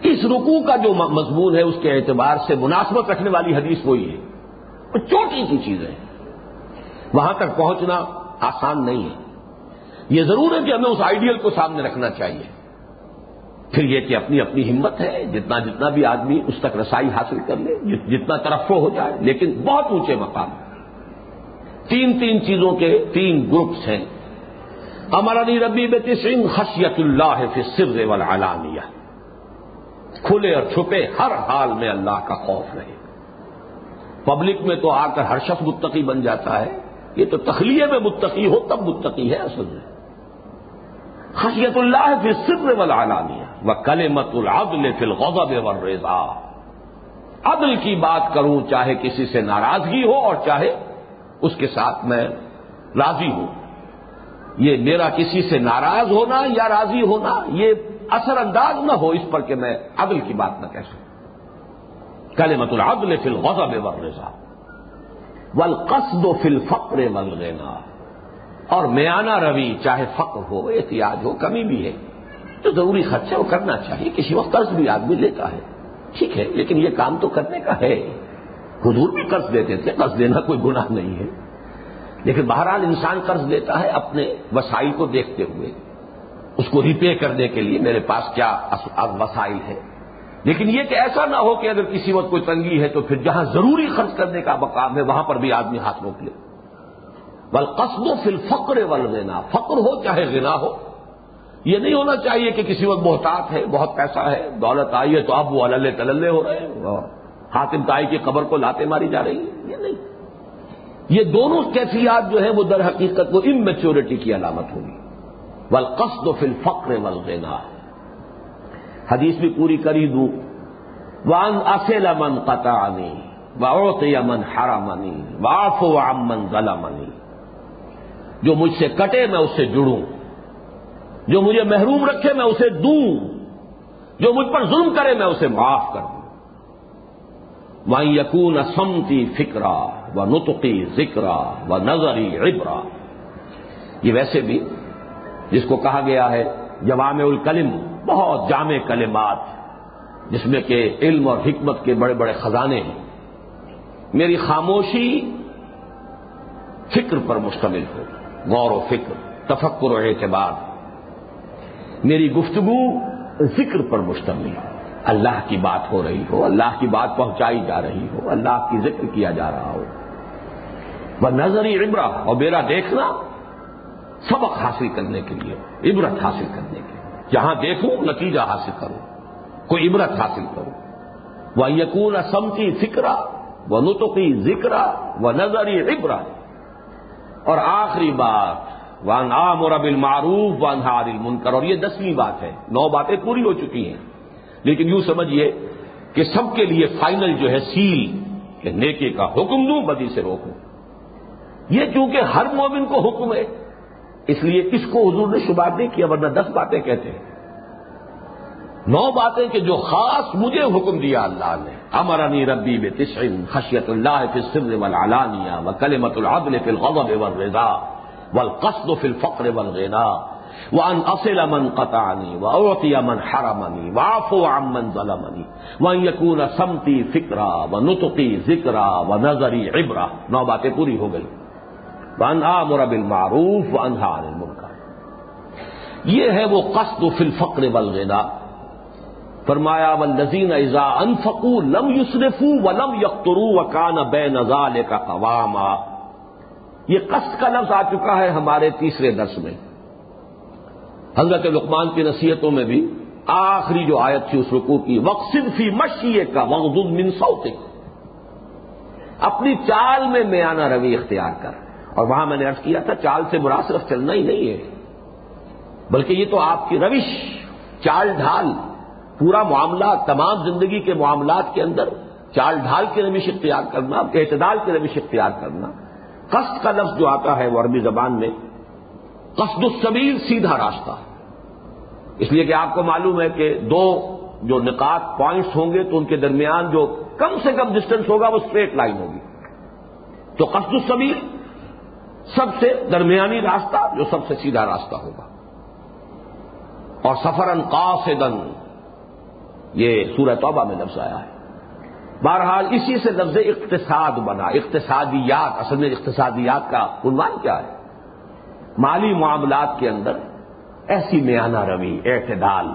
اس رکوع کا جو مضمون ہے، اس کے اعتبار سے مناسبت رکھنے والی حدیث وہی ہے۔ وہ چوٹی کی چیز ہے۔ وہاں تک پہنچنا آسان نہیں ہے۔ یہ ضرور ہے کہ ہمیں اس آئیڈیل کو سامنے رکھنا چاہیے۔ پھر یہ کہ اپنی اپنی ہمت ہے، جتنا جتنا بھی آدمی اس تک رسائی حاصل کر لے جتنا طرف ہو جائے، لیکن بہت اونچے مقام تین تین چیزوں کے تین گروپس ہیں۔ علی ربی بے سنگھ خشیت اللہ فی سر والعلانیہ۔ کھلے اور چھپے ہر حال میں اللہ کا خوف رہے۔ پبلک میں تو آ کر ہر شخص متقی بن جاتا ہے۔ یہ تو تخلیے میں متقی ہو، تب متقی ہے اصل میں۔ خشیت اللہ فی سر والعلانیہ وہ کل مت العدل فی الغضب والرضا۔ عدل کی بات کروں چاہے کسی سے ناراضگی ہو اور چاہے اس کے ساتھ میں راضی ہوں۔ یہ میرا کسی سے ناراض ہونا یا راضی ہونا یہ اثر انداز نہ ہو اس پر کہ میں عدل کی بات نہ کہہ سکوں۔ کل مت العدل فی الغضب والرضا۔ والقصد فی الفقر والغنا اور میانہ روی چاہے فقر ہو، احتیاط ہو، کمی بھی ہے۔ تو ضروری خرچہ وہ کرنا چاہیے، کسی وقت قرض بھی آدمی لیتا ہے۔ ٹھیک ہے، لیکن یہ کام تو کرنے کا ہے۔ حضور بھی قرض دیتے تھے، قرض دینا کوئی گناہ نہیں ہے۔ لیکن بہرحال انسان قرض لیتا ہے اپنے وسائل کو دیکھتے ہوئے۔ اس کو ریپے کرنے کے لیے میرے پاس کیا وسائل ہے۔ لیکن یہ کہ ایسا نہ ہو کہ اگر کسی وقت کوئی تنگی ہے تو پھر جہاں ضروری خرچ کرنے کا مقام ہے، وہاں پر بھی آدمی ہاتھ روک لے۔ بل قصب و فل فقر ولغنا فقر ہو چاہے غنا ہو۔ یہ نہیں ہونا چاہیے کہ کسی وقت بہتات ہے، بہت پیسہ ہے، دولت آئی ہے تو اب وہ اللہ تللے ہو رہے ہیں۔ حاتم تائی کی قبر کو لاتے ماری جا رہی ہے یہ نہیں۔ یہ دونوں کیفیات جو ہے وہ در حقیقت وہ امچیورٹی کی علامت ہوگی۔ ول قصد و فل فخر ولغنا حدیث بھی پوری کری دوں۔ وان اصل امن قطع واوت امن ہرا منی واف و امن ضلع جو مجھ سے کٹے میں اس سے جڑوں، جو مجھے محروم رکھے میں اسے دوں، جو مجھ پر ظلم کرے میں اسے معاف کر دوں۔ وہ یقون سمتی فکرا و نتقی ذکرا و نظری عبرا۔ یہ ویسے بھی جس کو کہا گیا ہے جوام الکلم، بہت جامع کلمات، جس میں کہ علم اور حکمت کے بڑے بڑے خزانے ہیں۔ میری خاموشی فکر پر مشتمل ہو غور و فکر، تفکر و اعتبار۔ میری گفتگو ذکر پر مشتمل ہو اللہ کی بات ہو رہی ہو، اللہ کی بات پہنچائی جا رہی ہو، اللہ کی ذکر کیا جا رہا ہو۔ وہ نظری عبرہ، اور میرا دیکھنا سبق حاصل کرنے کے لیے، عبرت حاصل کرنے کے لیے۔ جہاں دیکھوں، نتیجہ حاصل کروں۔ کوئی عبرت حاصل کروں۔ وہ یقون سمتی فکرا وہ نتقی ذکر وہ نظری عبرا اور آخری بات وان عام اور اب المعروف وان ہار المنکر، اور یہ دسویں بات ہے، نو باتیں پوری ہو چکی ہیں۔ لیکن یوں سمجھیے کہ سب کے لیے فائنل جو ہے سیل، کہ نیکے کا حکم دوں، بدی سے روکوں۔ یہ چونکہ ہر مومن کو حکم ہے، اس لیے اس کو حضور نے شبات نہیں کیا، ورنہ دس باتیں کہتے ہیں۔ نو باتیں کہ جو خاص مجھے حکم دیا اللہ نے۔ امرانی ربی بے تشن خشیت اللہ فی السر والعلانیہ و کلمت العدل فی الغضب والرضا والقصد فی الفقر والغنا وان اصل من قطعني واعطي من حرمني واعفو عمن ظلمني وان يكون سمتي فكرا ونطقي ذكرا ونظري عبرا۔ نو باتیں پوری ہو گئی۔ وان امر بالمعروف وانهى عن المنکر۔ یہ ہے وہ قصد فی الفقر والغنا۔ فرمایا والذین اذا انفقوا لم يسرفوا ولم يقتروا وكان بين ذلك قواما۔ یہ قصد کا لفظ آ چکا ہے ہمارے تیسرے درس میں۔ حضرت لقمان کی نصیحتوں میں بھی آخری جو آیت تھی اس رکو کی وقصد فی مشیے کا وغد من صوتک اپنی چال میں میانہ روی اختیار کر۔ اور وہاں میں نے ارض کیا تھا، چال سے برا صرف چلنا ہی نہیں ہے۔ بلکہ یہ تو آپ کی روش، چال ڈھال۔ پورا معاملہ تمام زندگی کے معاملات کے اندر چال ڈھال کی روش اختیار کرنا اعتدال کی روش اختیار کرنا۔ قصد کا لفظ جو آتا ہے وہ عربی زبان میں، قصد السبیل سیدھا راستہ۔ اس لیے کہ آپ کو معلوم ہے کہ دو جو نکات پوائنٹس ہوں گے تو ان کے درمیان جو کم سے کم ڈسٹینس ہوگا وہ اسٹریٹ لائن ہوگی۔ تو قصد السبیل سب سے درمیانی راستہ جو سب سے سیدھا راستہ ہوگا۔ اور سفر ان یہ سورہ توبہ میں لفظ آیا ہے۔ بہرحال اسی سے لفظ اقتصاد بنا، اقتصادیات، اصل میں اقتصادیات کا عنوان کیا ہے؟ مالی معاملات کے اندر ایسی میانہ روی، اعتدال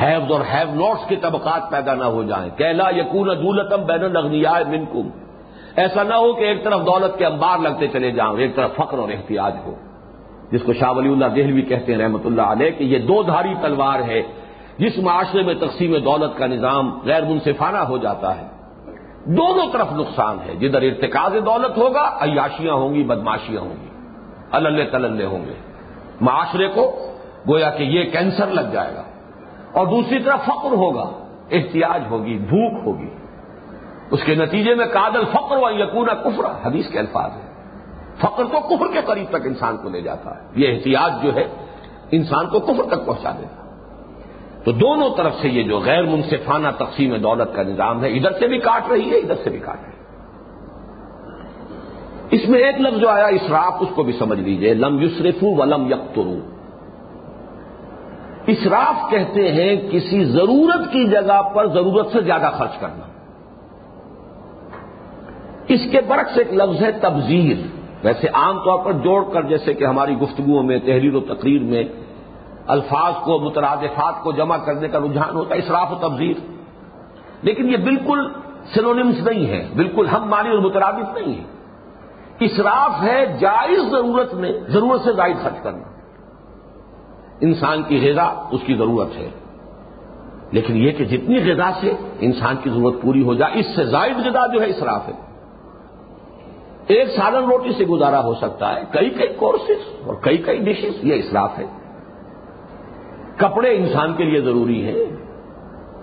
ہیوز اور ہیو نوٹس کے طبقات پیدا نہ ہو جائیں۔ کیلا یقون دولتم بین الغنیا منکم۔ ایسا نہ ہو کہ ایک طرف دولت کے انبار لگتے چلے جاؤں، ایک طرف فخر اور احتیاط ہو۔ جس کو شاہ ولی اللہ دہلوی کہتے ہیں رحمۃ اللہ علیہ کہ یہ دو دھاری تلوار ہے۔ جس معاشرے میں تقسیم دولت کا نظام غیر منصفانہ ہو جاتا ہے، دونوں طرف نقصان ہے۔ جدھر ارتکاز دولت ہوگا، عیاشیاں ہوں گی بدماشیاں ہوں گی۔ اللہ تللے ہوں گے۔ معاشرے کو گویا کہ یہ کینسر لگ جائے گا۔ اور دوسری طرف فقر ہوگا، احتیاج ہوگی، بھوک ہوگی۔ اس کے نتیجے میں کادل فقر و یقون کفر حدیث کے الفاظ ہے فقر تو کفر کے قریب تک انسان کو لے جاتا ہے۔ یہ احتیاط جو ہے، انسان کو کفر تک پہنچا دیتا ہے۔ تو دونوں طرف سے یہ جو غیر منصفانہ تقسیم دولت کا نظام ہے، ادھر سے بھی کاٹ رہی ہے، ادھر سے بھی کاٹ رہی ہے۔ اس میں ایک لفظ جو آیا اسراف اس کو بھی سمجھ لیجیے۔ لم یسرفو ولم یقترو۔ اسراف کہتے ہیں کسی ضرورت کی جگہ پر ضرورت سے زیادہ خرچ کرنا۔ اس کے برعکس ایک لفظ ہے تبزیر ویسے عام طور پر جوڑ کر، جیسے کہ ہماری گفتگو میں، تحریر و تقریر میں الفاظ کو، مترادفات کو جمع کرنے کا رجحان ہوتا ہے، اسراف و تبزیر لیکن یہ بالکل سینونیمس نہیں ہے، بالکل ہم مانی اور مترادف نہیں ہے اسراف ہے جائز ضرورت میں، ضرورت سے زائد خرچ کرنا۔ انسان کی غذا اس کی ضرورت ہے۔ لیکن یہ کہ جتنی غذا سے انسان کی ضرورت پوری ہو جائے، اس سے زائد غذا جو ہے اسراف ہے۔ ایک سالن روٹی سے گزارا ہو سکتا ہے، کئی کئی کورسز اور کئی کئی ڈشز یہ اسراف ہے۔ کپڑے انسان کے لیے ضروری ہیں۔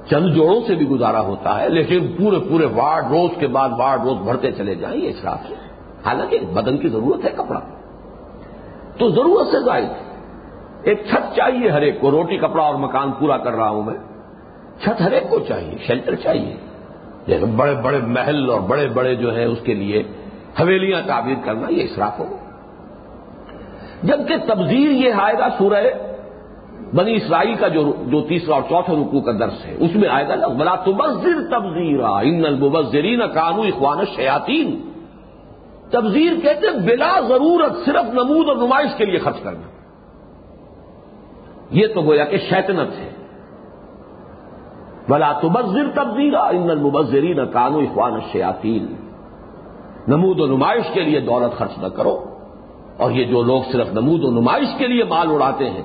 چند جوڑوں سے بھی گزارا ہوتا ہے، لیکن پورے پورے وارڈ روز کے بعد وارڈ روز بڑھتے چلے جائیں، یہ اسراف ہے۔ حالانکہ بدن کی ضرورت ہے کپڑا۔ تو ضرورت سے زائد، ایک چھت چاہیے ہر ایک کو، روٹی، کپڑا اور مکان پورا کر رہا ہوں میں۔ چھت ہر ایک کو چاہیے، شیلٹر چاہیے۔ جیسے بڑے بڑے محل اور بڑے بڑے جو ہے اس کے لیے حویلیاں تعبیر کرنا، یہ اسراف ہوگا۔ جبکہ تبدیل یہ آئے گا، سورہ بنی اسرائیل کا جو جو تیسرا اور چوتھا رکو کا درس ہے، اس میں آئے گا بلا تبزر تبزیر ان المبزرین کانو اخوان شیاتین تبزیر کہتے ہیں، بلا ضرورت صرف نمود اور نمائش کے لیے خرچ کرنا۔ یہ تو گویا کہ شیطنت ہے۔ بلا تبزر تبزیرا ان المبزرین کانو اخوان شیاتین نمود و نمائش کے لیے دولت خرچ نہ کرو۔ اور یہ جو لوگ صرف نمود و نمائش کے لیے مال اڑاتے ہیں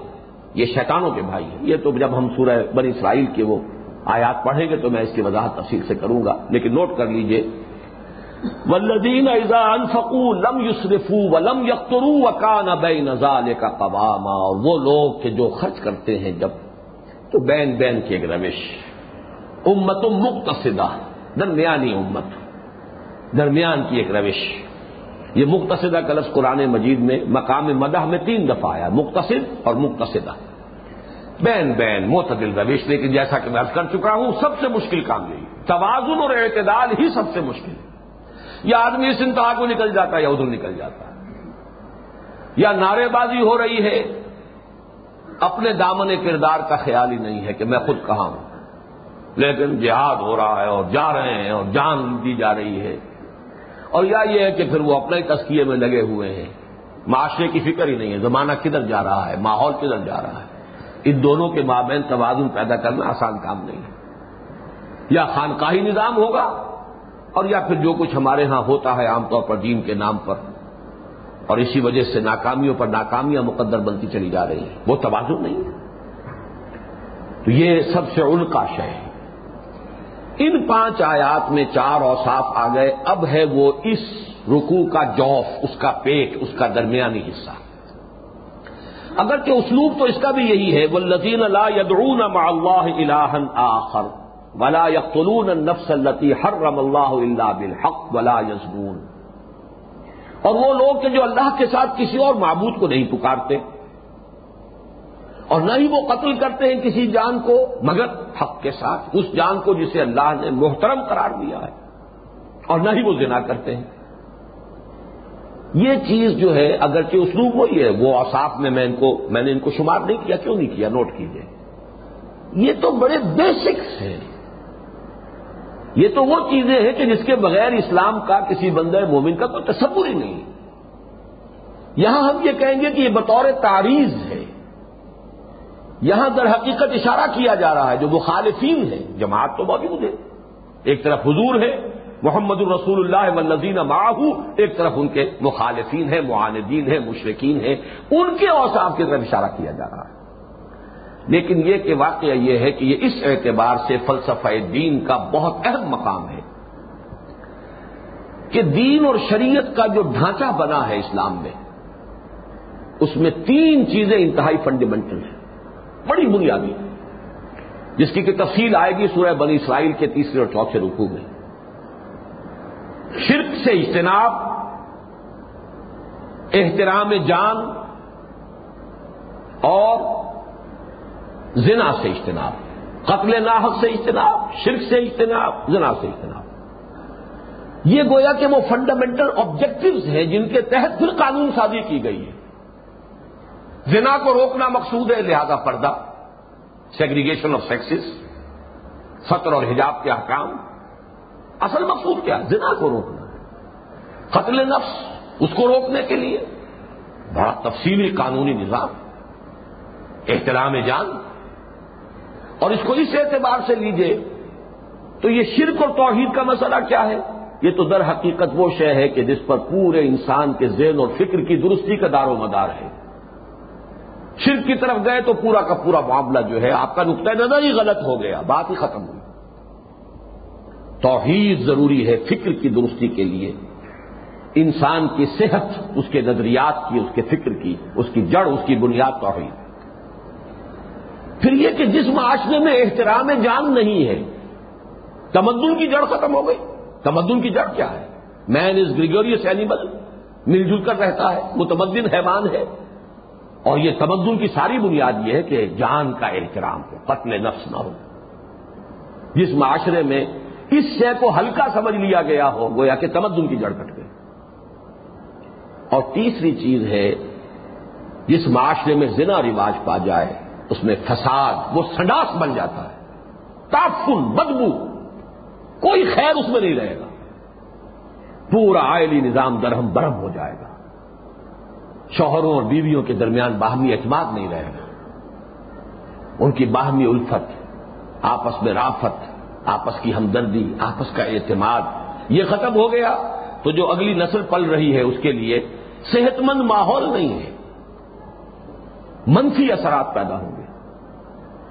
یہ شیطانوں کے بھائی ہیں۔ یہ تو جب ہم سورہ بنی اسرائیل کے وہ آیات پڑھیں گے تو میں اس کی وضاحت تفصیل سے کروں گا۔ لیکن نوٹ کر لیجیے۔ ولدین ایزا انفقو لم یوسرفو ولم یخترو وکان بے نزال کا قواما۔ وہ لوگ کہ جو خرچ کرتے ہیں جب تو بین بین کی ایک روش۔ امت مقتصدہ، درمیانی امت۔ درمیان کی ایک روش۔ یہ مختصدہ کلس قرآن مجید میں مقام مدح میں تین دفعہ آیا مختصد اور مختصدہ بین بین، معتدل روش لیکن جیسا کہ میں کر چکا ہوں، سب سے مشکل کام یہی توازن اور اعتدال ہی سب سے مشکل ہے۔ یا آدمی اس انتہا کو نکل جاتا ہے، یا ادھر نکل جاتا ہے۔ یا نعرے بازی ہو رہی ہے۔ اپنے دامن کردار کا خیال ہی نہیں ہے کہ میں خود کہاں ہوں۔ لیکن جہاد ہو رہا ہے اور جا رہے ہیں اور جان دی جا رہی ہے۔ اور یا یہ ہے کہ پھر وہ اپنے تسکیے میں لگے ہوئے ہیں۔ معاشرے کی فکر ہی نہیں ہے۔ زمانہ کدھر جا رہا ہے؟ ماحول کدھر جا رہا ہے؟ ان دونوں کے مابین توازن پیدا کرنا آسان کام نہیں ہے۔ یا خانقاہی نظام ہوگا اور یا پھر جو کچھ ہمارے ہاں ہوتا ہے عام طور پر دین کے نام پر۔ اور اسی وجہ سے ناکامیوں پر ناکامیاں مقدر بنتی چلی جا رہی ہیں۔ وہ توازن نہیں ہے۔ تو یہ سب سے ان کا شے ہے۔ ان پانچ آیات میں چار اوساف آ گئے اب ہے وہ اس رکو کا جوف، اس کا پیٹ، اس کا درمیانی حصہ۔ اگرچہ اسلوب تو اس کا بھی یہی ہے وہ لذین اللہ یدعون مع اللہ الہن آخر، ولا یقتلون النفس التی حرم اللہ اللہ بالحق، ولا یزنون۔ اور وہ لوگ کہ جو اللہ کے ساتھ کسی اور معبود کو نہیں پکارتے، اور نہ ہی وہ قتل کرتے ہیں کسی جان کو، مگر حق کے ساتھ، اس جان کو جسے اللہ نے محترم قرار دیا ہے، اور نہ ہی وہ زنا کرتے ہیں۔ یہ چیز جو ہے، اگرچہ اسلوب وہی ہے، وہ اصاف میں میں ان کو، میں نے ان کو شمار نہیں کیا، کیوں نہیں کیا؟ نوٹ کیجیے یہ تو بڑے بیسکس ہیں۔ یہ تو وہ چیزیں ہیں کہ جس کے بغیر اسلام کا کسی بندہ مومن کا کوئی تصور ہی نہیں یہاں ہم یہ کہیں گے کہ یہ بطور تعریض ہے۔ یہاں در حقیقت اشارہ کیا جا رہا ہے، جو مخالفین ہیں، جماعت تو موجود ہے۔ ایک طرف حضور ہے محمد الرسول اللہ والذین معاہو ایک طرف ان کے مخالفین ہیں، معاندین ہیں مشرقین ہیں، ان کے اوساف کی طرف اشارہ کیا جا رہا ہے۔ لیکن یہ کہ واقعہ یہ ہے کہ یہ اس اعتبار سے فلسفہ دین کا بہت اہم مقام ہے کہ دین اور شریعت کا جو ڈھانچہ بنا ہے اسلام میں، اس میں تین چیزیں انتہائی فنڈامنٹل ہیں۔ بڑی بنیادی، جس کی کہ تفصیل آئے گی سورہ بنی اسرائیل کے تیسرے اور چوتھے رکوع میں۔ شرک سے اجتناب، احترام جان، اور زنا سے اجتناب۔ قتل ناحق سے اجتناب، شرک سے اجتناب، زنا سے اجتناب۔ یہ گویا کہ وہ فنڈامنٹل آبجیکٹوز ہیں جن کے تحت پھر قانون سازی کی گئی ہے۔ زنا کو روکنا مقصود ہے، لہذا پردہ سیگریگیشن آف سیکسز سطر اور حجاب کے احکام۔ اصل مقصود کیا زنا کو روکنا قتل نفس، اس کو روکنے کے لیے بڑا تفصیلی قانونی نظام، احترام جان۔ اور اس کو اس اعتبار سے لیجیے، تو یہ شرک اور توحید کا مسئلہ کیا ہے؟ یہ تو در حقیقت وہ شے ہے کہ جس پر پورے انسان کے ذہن اور فکر کی درستی کا دار و مدار ہے۔ شرک کی طرف گئے تو پورا کا پورا معاملہ جو ہے، آپ کا نقطۂ نظر ہی غلط ہو گیا، بات ہی ختم ہوئی۔ توحید ضروری ہے فکر کی درستی کے لیے۔ انسان کی صحت اس کے نظریات کی، اس کے فکر کی، اس کی جڑ، اس کی بنیاد توحید۔ پھر یہ کہ جس معاشرے میں احترام جان نہیں ہے، تمدن کی جڑ ختم ہو گئی۔ تمدن کی جڑ کیا ہے؟ مین از گریگوریس اینیمل مل جل کر رہتا ہے، متمدن حیوان ہے۔ اور یہ تمدن کی ساری بنیاد یہ ہے کہ جان کا احترام ہو، قتل نفس نہ ہو۔ جس معاشرے میں اس شے کو ہلکا سمجھ لیا گیا ہو، گویا کہ تمدن کی جڑ کٹ گئی اور تیسری چیز ہے، جس معاشرے میں زنا رواج پا جائے، اس میں فساد، وہ سڈاس بن جاتا ہے۔ تافن بدبو، کوئی خیر اس میں نہیں رہے گا۔ پورا آئلی نظام درہم برہم ہو جائے گا۔ شوہروں اور بیویوں کے درمیان باہمی اعتماد نہیں رہے گا۔ ان کی باہمی الفت، آپس میں رافت آپس کی ہمدردی، آپس کا اعتماد، یہ ختم ہو گیا۔ تو جو اگلی نسل پل رہی ہے، اس کے لیے صحت مند ماحول نہیں ہے۔ منفی اثرات پیدا ہوں گے۔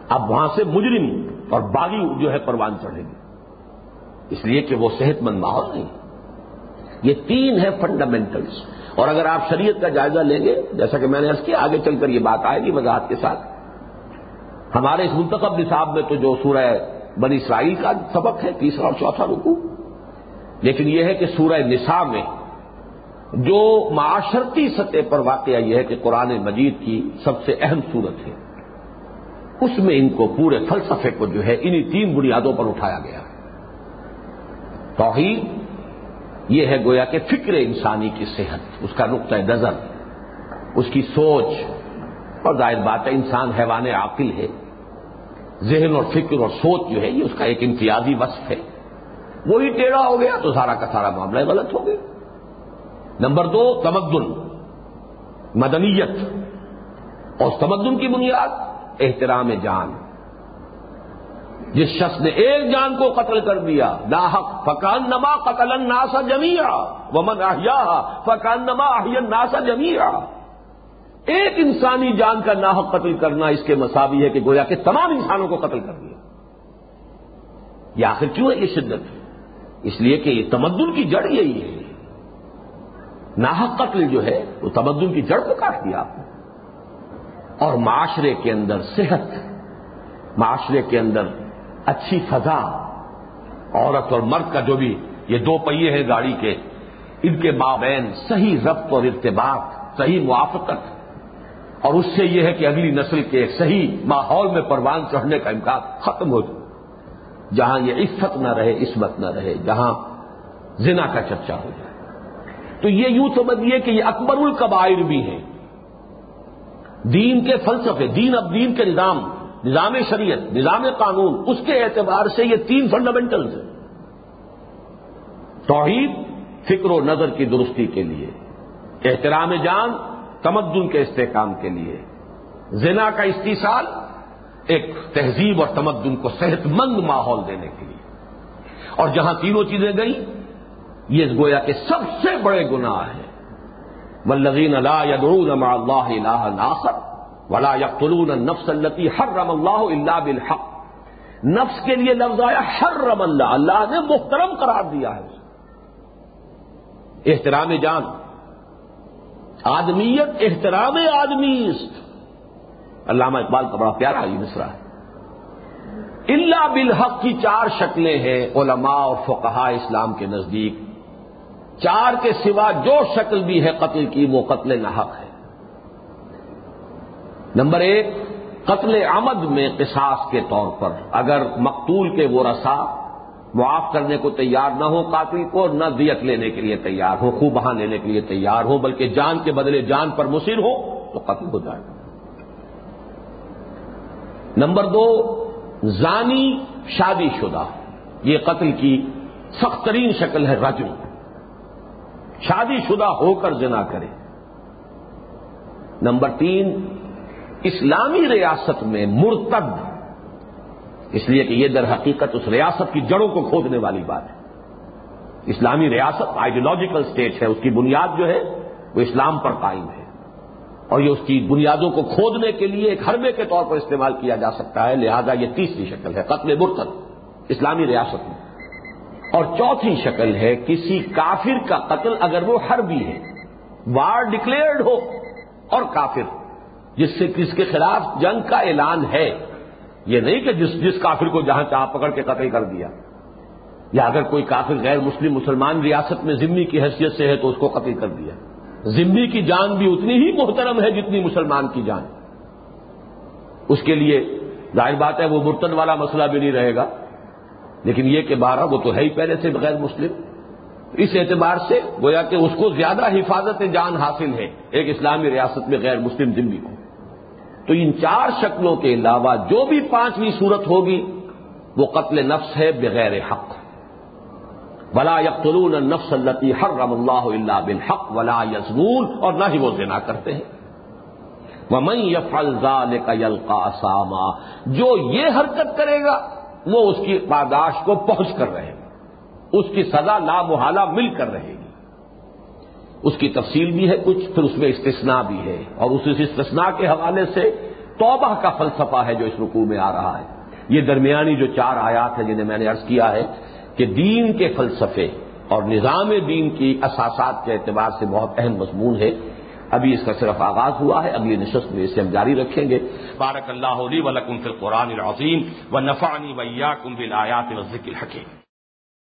اب وہاں سے مجرم اور باغی جو ہے، پروان چڑھے گی اس لیے کہ وہ صحت مند ماحول نہیں۔ یہ تین ہے فنڈامنٹلس اور اگر آپ شریعت کا جائزہ لیں گے، جیسا کہ میں نے کیا، آگے چل کر یہ بات آئے گی وضاحت کے ساتھ۔ ہمارے اس منتخب نصاب میں تو جو سورہ بنی اسرائیل کا سبق ہے، تیسرا اور چوتھا رکو لیکن یہ ہے کہ سورہ نساء میں جو معاشرتی سطح پر واقعہ یہ ہے کہ قرآن مجید کی سب سے اہم صورت ہے، اس میں ان کو پورے فلسفے کو جو ہے انہی تین بنیادوں پر اٹھایا گیا۔ توحید، یہ ہے گویا کہ فکر انسانی کی صحت، اس کا نقطۂ نظر، اس کی سوچ، اور ظاہر بات ہے انسان حیوان عاقل ہے۔ ذہن اور فکر اور سوچ جو ہے یہ اس کا ایک امتیازی وصف ہے۔ وہی ٹیڑھا ہو گیا تو سارا کا سارا معاملہ غلط ہو گیا۔ نمبر دو، تمدن، مدنیت۔ اور تمدن کی بنیاد احترام جان۔ جس شخص نے ایک جان کو قتل کر دیا، ناحق فکان نما قتل ناسا جمیا ومن احیا فکان نما احین ناسا جمیا ایک انسانی جان کا ناحق قتل کرنا اس کے مساوی ہے کہ گویا کہ تمام انسانوں کو قتل کر دیا۔ یہ آخر کیوں ہے یہ شدت؟ اس لیے کہ یہ تمدن کی جڑ یہی ہے۔ ناحق قتل جو ہے، وہ تمدن کی جڑ کو کاٹ دیا آپ نے۔ اور معاشرے کے اندر صحت، معاشرے کے اندر اچھی فضا، عورت اور مرد کا جو بھی یہ دو پہیے ہیں گاڑی کے، ان کے مابین صحیح ربط اور ارتباط، صحیح موافقت اور اس سے یہ ہے کہ اگلی نسل کے صحیح ماحول میں پروان چڑھنے کا امکان ختم ہو جائے۔ جہاں یہ عفت نہ رہے، عصمت نہ رہے، جہاں زنا کا چرچا ہو جائے۔ تو یہ یوں سمجھیے کہ یہ اکبر القبائر بھی ہیں۔ دین کے فلسفے، دین اب دین کے نظام نظام شریعت، نظام قانون، اس کے اعتبار سے یہ تین فنڈامنٹلز ہیں۔ توحید، فکر و نظر کی درستی کے لیے، احترام جان تمدن کے استحکام کے لیے۔ زنا کا استحصال ایک تہذیب اور تمدن کو صحت مند ماحول دینے کے لیے۔ اور جہاں تینوں چیزیں گئیں، یہ گویا کہ سب سے بڑے گناہ ہیں۔ ولزین اللہ یدعون مع اللہ الہ ناصر ولا یقتلون النفس التي حرم اللہ الا بالحق۔ نفس کے لیے لفظ آیا حرم اللہ اللہ نے محترم قرار دیا ہے۔ احترام جان آدمیت، احترام آدمی علامہ اقبال کا بڑا پیارا یہ مصرا ہے۔ اللہ بالحق کی چار شکلیں ہیں علماء اور فقہا اسلام کے نزدیک۔ چار کے سوا جو شکل بھی ہے قتل کی، وہ قتل نحق ہے۔ نمبر ایک، قتل آمد میں قصاص کے طور پر، اگر مقتول کے وہ رسا معاف کرنے کو تیار نہ ہو قاتل کو نہ دیت لینے کے لیے تیار ہو، خوب بہا لینے کے لیے تیار ہو، بلکہ جان کے بدلے جان پر مصر ہو تو قتل ہو جائے گا۔ نمبر دو، زانی شادی شدہ۔ یہ قتل کی سخت ترین شکل ہے رجم شادی شدہ ہو کر زنا کرے۔ نمبر تین، اسلامی ریاست میں مرتد اس لیے کہ یہ در حقیقت اس ریاست کی جڑوں کو کھودنے والی بات ہے۔ اسلامی ریاست آئیڈیولوجیکل اسٹیٹ ہے، اس کی بنیاد جو ہے وہ اسلام پر قائم ہے۔ اور یہ اس کی بنیادوں کو کھودنے کے لیے ایک حربے کے طور پر استعمال کیا جا سکتا ہے، لہذا یہ تیسری شکل ہے، قتل مرتد، اسلامی ریاست میں۔ اور چوتھی شکل ہے، کسی کافر کا قتل اگر وہ حربی ہے وار ڈکلیئرڈ ہو اور کافر، جس سے کس کے خلاف جنگ کا اعلان ہے۔ یہ نہیں کہ جس جس کافر کو جہاں چاہ پکڑ کے قتل کر دیا۔ یا اگر کوئی کافر غیر مسلم مسلمان ریاست میں ذمی کی حیثیت سے ہے تو اس کو قتل کر دیا۔ ذمی کی جان بھی اتنی ہی محترم ہے جتنی مسلمان کی جان۔ اس کے لیے ظاہر بات ہے وہ مرتن والا مسئلہ بھی نہیں رہے گا۔ لیکن یہ کہ بارہ، وہ تو ہے ہی پہلے سے غیر مسلم۔ اس اعتبار سے گویا کہ اس کو زیادہ حفاظت جان حاصل ہے ایک اسلامی ریاست میں غیر مسلم ذمی کو۔ تو ان چار شکلوں کے علاوہ جو بھی پانچویں صورت ہوگی، وہ قتل نفس ہے بغیر حق۔ ولا یقتلون النفس التی حرم اللہ اللہ بالحق ولا یزنون اور نہ ہی وہ زنا کرتے ہیں۔ وہ میں یفال کا یلقا ساما جو یہ حرکت کرے گا، وہ اس کی پاداش کو پہنچ کر رہے گا۔ اس کی سزا لا محالہ مل کر رہے گی اس کی تفصیل بھی ہے کچھ، پھر اس میں استثناء بھی ہے۔ اور اس استثناء کے حوالے سے توبہ کا فلسفہ ہے جو اس رکوع میں آ رہا ہے۔ یہ درمیانی جو چار آیات ہیں جنہیں میں نے ارض کیا ہے کہ دین کے فلسفے اور نظام دین کی اساسات کے اعتبار سے بہت اہم مضمون ہے۔ ابھی اس کا صرف آغاز ہوا ہے، اگلی نشست میں اسے ہم جاری رکھیں گے۔ بارک اللہ علی ولکم فی القرآن العظیم و نفانی ویا کم بل آیات ذکر حکیم